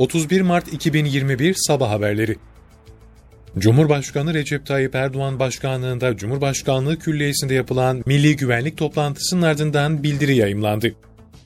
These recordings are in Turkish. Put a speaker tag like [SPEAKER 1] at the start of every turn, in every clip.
[SPEAKER 1] 31 Mart 2021 Sabah Haberleri Cumhurbaşkanı Recep Tayyip Erdoğan başkanlığında Cumhurbaşkanlığı Külliyesi'nde yapılan Milli Güvenlik toplantısının ardından bildiri yayımlandı.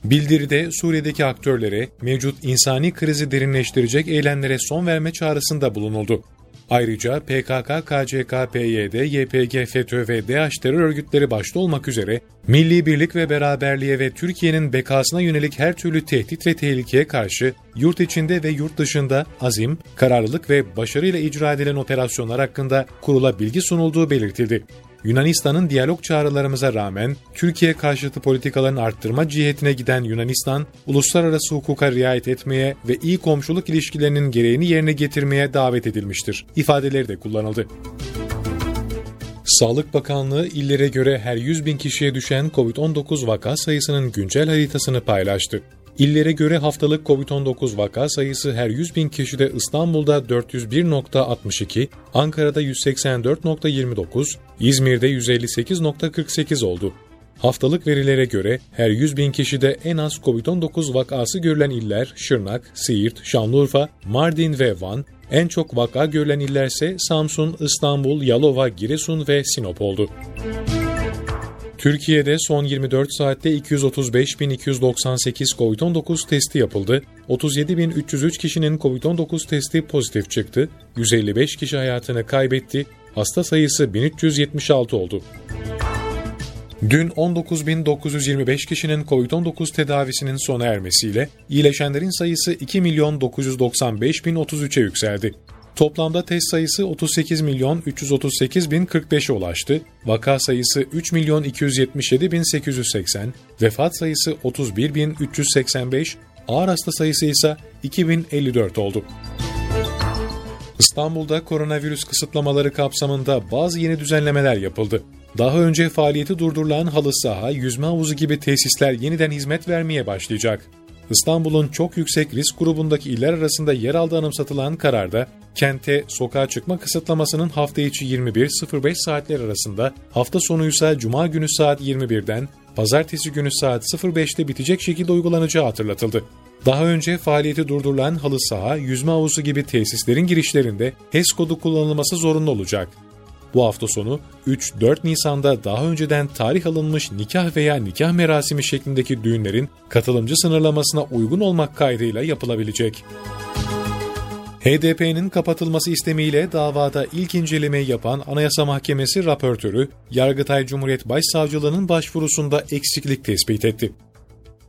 [SPEAKER 1] Bildiride Suriye'deki aktörlere mevcut insani krizi derinleştirecek eylemlere son verme çağrısında bulunuldu. Ayrıca PKK, KCK, PYD, YPG, FETÖ ve DAEŞ terör örgütleri başta olmak üzere milli birlik ve beraberliğe ve Türkiye'nin bekasına yönelik her türlü tehdit ve tehlikeye karşı yurt içinde ve yurt dışında azim, kararlılık ve başarıyla icra edilen operasyonlar hakkında kurula bilgi sunulduğu belirtildi. Yunanistan'ın diyalog çağrılarımıza rağmen Türkiye karşıtı politikaların arttırma cihetine giden Yunanistan, uluslararası hukuka riayet etmeye ve iyi komşuluk ilişkilerinin gereğini yerine getirmeye davet edilmiştir. İfadeleri de kullanıldı. Sağlık Bakanlığı illere göre her 100 bin kişiye düşen COVID-19 vaka sayısının güncel haritasını paylaştı. İllere göre haftalık COVID-19 vaka sayısı her 100 bin kişide İstanbul'da 401.62, Ankara'da 184.29, İzmir'de 158.48 oldu. Haftalık verilere göre her 100 bin kişide en az COVID-19 vakası görülen iller Şırnak, Siirt, Şanlıurfa, Mardin ve Van, en çok vaka görülen illerse Samsun, İstanbul, Yalova, Giresun ve Sinop oldu. Türkiye'de son 24 saatte 235.298 COVID-19 testi yapıldı. 37.303 kişinin COVID-19 testi pozitif çıktı. 155 kişi hayatını kaybetti. Hasta sayısı 1376 oldu. Dün 19.925 kişinin COVID-19 tedavisinin sona ermesiyle iyileşenlerin sayısı 2.995.033'e yükseldi. Toplamda test sayısı 38 milyon 338 bin 45'e ulaştı. Vaka sayısı 3 milyon 277 bin 880, vefat sayısı 31 bin 385, ağır hasta sayısı ise 2054 oldu. İstanbul'da koronavirüs kısıtlamaları kapsamında bazı yeni düzenlemeler yapıldı. Daha önce faaliyeti durdurulan halı saha, yüzme havuzu gibi tesisler yeniden hizmet vermeye başlayacak. İstanbul'un çok yüksek risk grubundaki iller arasında yer aldığı anımsatılan kararda, kente sokağa çıkma kısıtlamasının hafta içi 21.05 saatler arasında, hafta sonu ise cuma günü saat 21'den, pazartesi günü saat 05'te bitecek şekilde uygulanacağı hatırlatıldı. Daha önce faaliyeti durdurulan halı saha, yüzme havuzu gibi tesislerin girişlerinde HES kodu kullanılması zorunlu olacak. Bu hafta sonu 3-4 Nisan'da daha önceden tarih alınmış nikah veya nikah merasimi şeklindeki düğünlerin katılımcı sınırlamasına uygun olmak kaydıyla yapılabilecek. HDP'nin kapatılması istemiyle davada ilk incelemeyi yapan Anayasa Mahkemesi raportörü, Yargıtay Cumhuriyet Başsavcılığı'nın başvurusunda eksiklik tespit etti.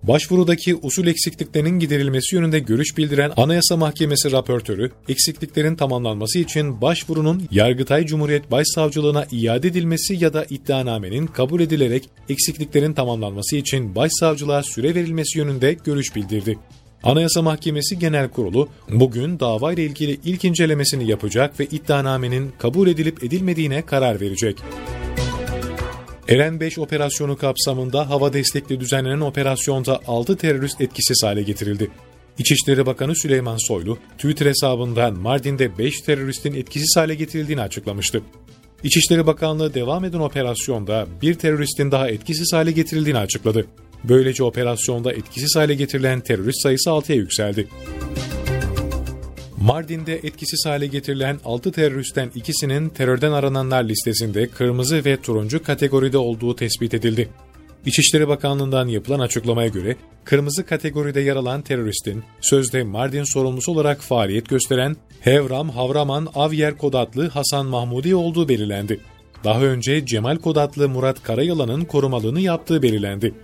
[SPEAKER 1] Başvurudaki usul eksikliklerinin giderilmesi yönünde görüş bildiren Anayasa Mahkemesi raportörü, eksikliklerin tamamlanması için başvurunun Yargıtay Cumhuriyet Başsavcılığına iade edilmesi ya da iddianamenin kabul edilerek eksikliklerin tamamlanması için başsavcılığa süre verilmesi yönünde görüş bildirdi. Anayasa Mahkemesi Genel Kurulu bugün davayla ilgili ilk incelemesini yapacak ve iddianamenin kabul edilip edilmediğine karar verecek. Eren 5 operasyonu kapsamında hava destekli düzenlenen operasyonda 6 terörist etkisiz hale getirildi. İçişleri Bakanı Süleyman Soylu, Twitter hesabından Mardin'de 5 teröristin etkisiz hale getirildiğini açıklamıştı. İçişleri Bakanlığı devam eden operasyonda bir teröristin daha etkisiz hale getirildiğini açıkladı. Böylece operasyonda etkisiz hale getirilen terörist sayısı 6'ya yükseldi. Mardin'de etkisiz hale getirilen 6 teröristten ikisinin terörden arananlar listesinde kırmızı ve turuncu kategoride olduğu tespit edildi. İçişleri Bakanlığı'ndan yapılan açıklamaya göre kırmızı kategoride yer alan teröristin sözde Mardin sorumlusu olarak faaliyet gösteren Hevram Havraman Avyer Kod adlı Hasan Mahmudi olduğu belirlendi. Daha önce Cemal Kod adlı Murat Karayalan'ın korumalığını yaptığı belirlendi.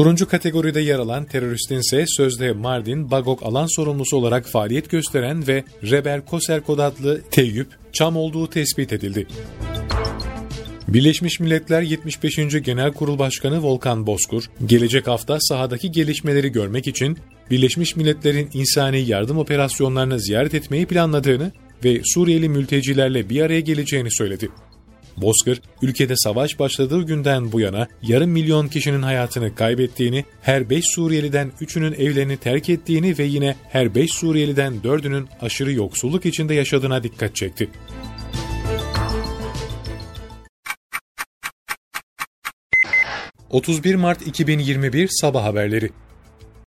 [SPEAKER 1] Turuncu kategoride yer alan teröristin ise sözde Mardin Bagok alan sorumlusu olarak faaliyet gösteren ve Rebel Koserkod adlı Teyyüp Çam olduğu tespit edildi. Birleşmiş Milletler 75. Genel Kurul Başkanı Volkan Bozkur, gelecek hafta sahadaki gelişmeleri görmek için Birleşmiş Milletler'in insani yardım operasyonlarını ziyaret etmeyi planladığını ve Suriyeli mültecilerle bir araya geleceğini söyledi. Bozkır, ülkede savaş başladığı günden bu yana yarım milyon kişinin hayatını kaybettiğini, her 5 Suriyeliden 3'ünün evlerini terk ettiğini ve yine her 5 Suriyeliden 4'ünün aşırı yoksulluk içinde yaşadığına dikkat çekti. ...31 Mart 2021 Sabah Haberleri